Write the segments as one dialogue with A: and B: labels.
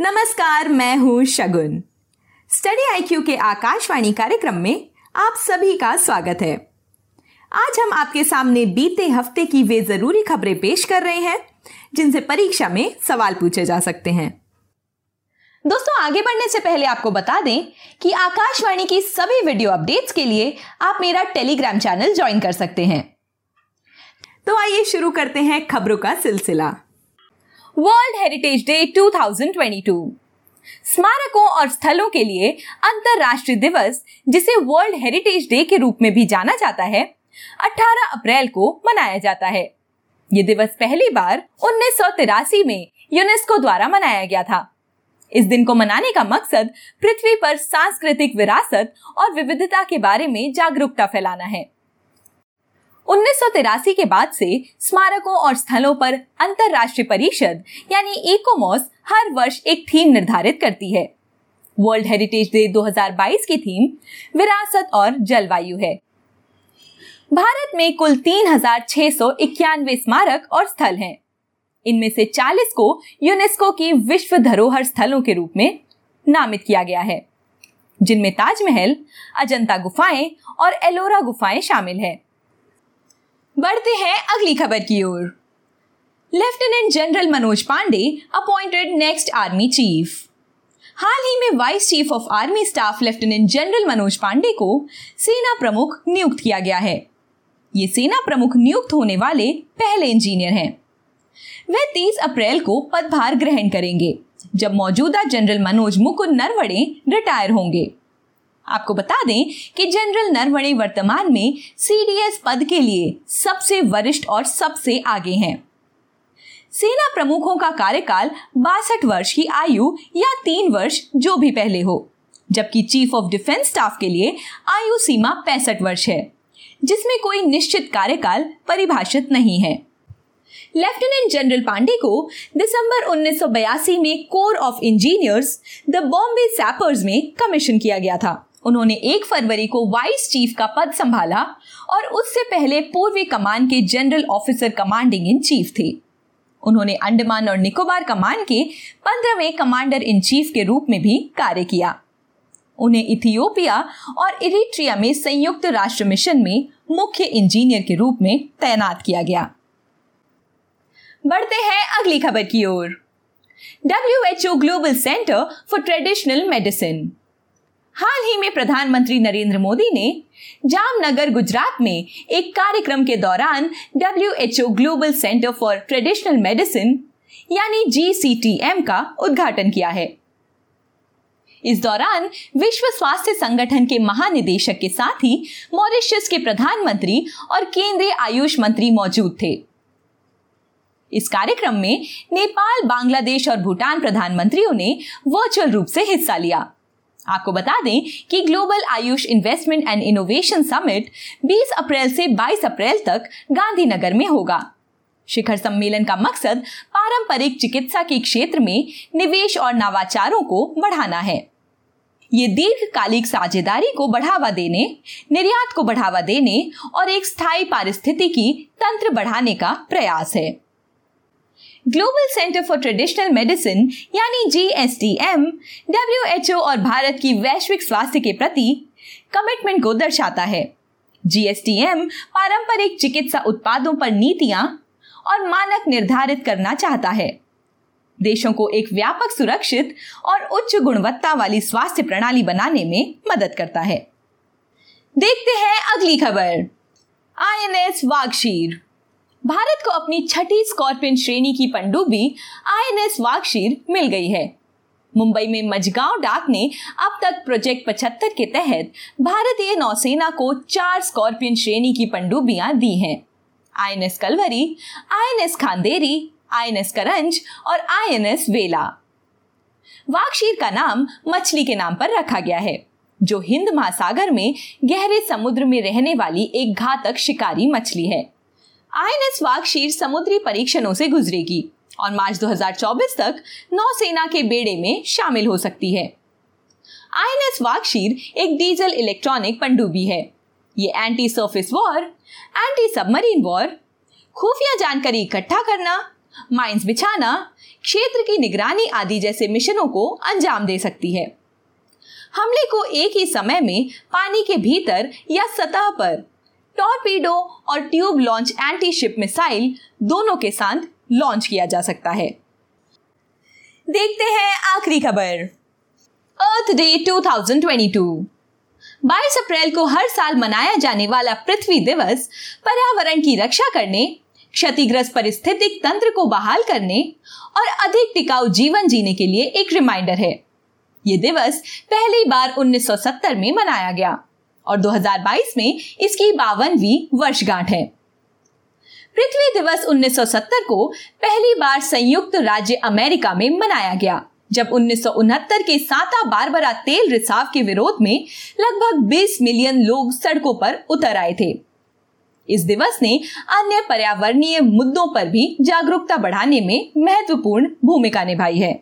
A: नमस्कार मैं हूँ शगुन स्टडी आईक्यू के आकाशवाणी कार्यक्रम में आप सभी का स्वागत है आज हम आपके सामने बीते हफ्ते की वे जरूरी खबरें पेश कर रहे हैं जिनसे परीक्षा में सवाल पूछे जा सकते हैं
B: दोस्तों आगे बढ़ने से पहले आपको बता दें कि आकाशवाणी की सभी वीडियो अपडेट्स के लिए आप मेरा टेलीग्राम चैनल ज्वाइन कर सकते हैं
A: तो आइए शुरू करते हैं खबरों का सिलसिला
B: वर्ल्ड हेरिटेज डे 2022 स्मारकों और स्थलों के लिए अंतर्राष्ट्रीय दिवस जिसे वर्ल्ड हेरिटेज डे के रूप में भी जाना जाता है 18 अप्रैल को मनाया जाता है ये दिवस पहली बार उन्नीस में यूनेस्को द्वारा मनाया गया था इस दिन को मनाने का मकसद पृथ्वी पर सांस्कृतिक विरासत और विविधता के बारे में जागरूकता फैलाना है उन्नीस के बाद से स्मारकों और स्थलों पर अंतर्राष्ट्रीय परिषद यानी इकोमॉस हर वर्ष एक थीम निर्धारित करती है वर्ल्ड हेरिटेज डे 2022 की थीम विरासत और जलवायु है भारत में कुल तीन स्मारक और स्थल हैं। इनमें से 40 को यूनेस्को की विश्व धरोहर स्थलों के रूप में नामित किया गया है जिनमें ताजमहल अजंता गुफाएं और एलोरा गुफाएं शामिल हैं। बढ़ते हैं अगली खबर की ओर lieutenant general Manoj Pande appointed next army chief हाल ही में vice chief of army staff lieutenant general Manoj Pande को सेना प्रमुख नियुक्त किया गया है ये सेना प्रमुख नियुक्त होने वाले पहले इंजीनियर हैं वे 30 अप्रैल को पदभार ग्रहण करेंगे जब मौजूदा जनरल मनोज मुकुंद नरवड़े रिटायर होंगे आपको बता दें कि जनरल नरवणे वर्तमान में सीडीएस पद के लिए सबसे वरिष्ठ और सबसे आगे हैं सेना प्रमुखों का कार्यकाल बासठ वर्ष की आयु या तीन वर्ष जो भी पहले हो जबकि चीफ ऑफ डिफेंस स्टाफ के लिए आयु सीमा पैंसठ वर्ष है जिसमें कोई निश्चित कार्यकाल परिभाषित नहीं है लेफ्टिनेंट जनरल पांडे को दिसंबर 1982 में corps of engineers the Bombay sappers में कमीशन किया गया था उन्होंने एक फरवरी को वाइस चीफ का पद संभाला और उससे पहले पूर्वी कमान के general officer commanding in chief थे उन्होंने अंडमान और निकोबार कमान के पंद्रहवें कमांडर इन चीफ के रूप में भी कार्य किया उन्हें इथियोपिया और इरिट्रिया में संयुक्त राष्ट्र मिशन में मुख्य इंजीनियर के रूप में तैनात किया गया बढ़ते हैं अगली खबर की ओर W global centre for traditional medicine हाल ही में प्रधानमंत्री नरेंद्र मोदी ने जामनगर गुजरात में एक कार्यक्रम के दौरान W H O global centre for traditional medicine यानी जी सी टी एम का उद्घाटन किया है इस दौरान विश्व स्वास्थ्य संगठन के महानिदेशक के साथ ही मॉरिशस के प्रधानमंत्री और केंद्रीय आयुष मंत्री मौजूद थे इस कार्यक्रम में नेपाल बांग्लादेश और भूटान प्रधानमंत्रियों ने वर्चुअल रूप से हिस्सा लिया आपको बता दें कि global Ayush investment and innovation summit 20 अप्रैल से 22 अप्रैल तक गांधीनगर में होगा शिखर सम्मेलन का मकसद पारंपरिक चिकित्सा के क्षेत्र में निवेश और नवाचारों को बढ़ाना है ये दीर्घकालिक साझेदारी को बढ़ावा देने निर्यात को बढ़ावा देने और एक स्थायी पारिस्थितिकी तंत्र बढ़ाने का प्रयास है global centre for traditional medicine यानी G S D M W H O और भारत की वैश्विक स्वास्थ्य के प्रति कमिटमेंट को दर्शाता है जीएसटीएम पारंपरिक चिकित्सा उत्पादों पर नीतियां और मानक निर्धारित करना चाहता है देशों को एक व्यापक सुरक्षित और उच्च गुणवत्ता वाली स्वास्थ्य प्रणाली बनाने में मदद करता है देखते हैं अगली खबर I N S Vagsheer Bharat को अपनी छठी स्कॉर्पियन श्रेणी की पनडुब्बी आईएनएस वाक्शीर मिल गई है मुंबई में मजगांव डाक ने अब तक प्रोजेक्ट पचहत्तर के तहत भारतीय नौसेना को चार स्कॉर्पियन श्रेणी की पनडुब्बियां दी हैं INS Kalvari INS Khanderi INS Karanj और आईएनएस वेला वाकशीर का नाम मछली के नाम पर रखा गया है जो हिंद महासागर में गहरे समुद्र में रहने वाली एक घातक शिकारी मछली है आईएनएस वाक्शीर समुद्री परीक्षणों से गुजरेगी और मार्च 2024 तक नौसेना के बेड़े में शामिल हो सकती है आईएनएस वाकशीर एक डीजल इलेक्ट्रॉनिक पनडुब्बी है ये anti surface war anti submarine war खुफिया जानकारी इकट्ठा करना माइंस बिछाना क्षेत्र की निगरानी आदि जैसे मिशनों को अंजाम दे सकती है हमले को एक ही समय में पानी के भीतर या सतह पर टॉर्पीडो और tube launch anti ship missile दोनों के साथ लॉन्च किया जा सकता है देखते हैं आखिरी खबर अर्थ डे 2022 22 अप्रैल को हर साल मनाया जाने वाला पृथ्वी दिवस पर्यावरण की रक्षा करने क्षतिग्रस्त परिस्थितिक तंत्र को बहाल करने और अधिक टिकाऊ जीवन जीने के लिए एक रिमाइंडर है ये दिवस पहली बार 1970 में मनाया गया और 2022 में इसकी बावनवी वर्षगांठ है पृथ्वी दिवस 1970 को पहली बार संयुक्त राज्य अमेरिका में मनाया गया जब उन्नीस के साता बारबरा तेल रिसाव के विरोध में लगभग 20 मिलियन लोग सड़कों पर उतर आए थे इस दिवस ने अन्य पर्यावरणीय मुद्दों पर भी जागरूकता बढ़ाने में महत्वपूर्ण भूमिका निभाई है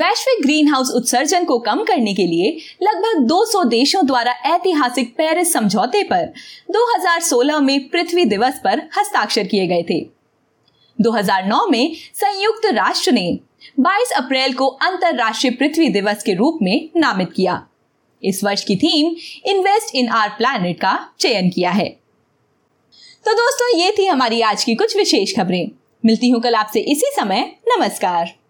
B: वैश्विक ग्रीन हाउस उत्सर्जन को कम करने के लिए लगभग 200 देशों द्वारा ऐतिहासिक पेरिस समझौते पर 2016 में पृथ्वी दिवस पर हस्ताक्षर किए गए थे 2009 में संयुक्त राष्ट्र ने 22 अप्रैल को अंतरराष्ट्रीय पृथ्वी दिवस के रूप में नामित किया इस वर्ष की theme invest in our planet का चयन किया है तो दोस्तों ये थी हमारी आज की कुछ विशेष खबरें मिलती हूँ कल आपसे इसी समय नमस्कार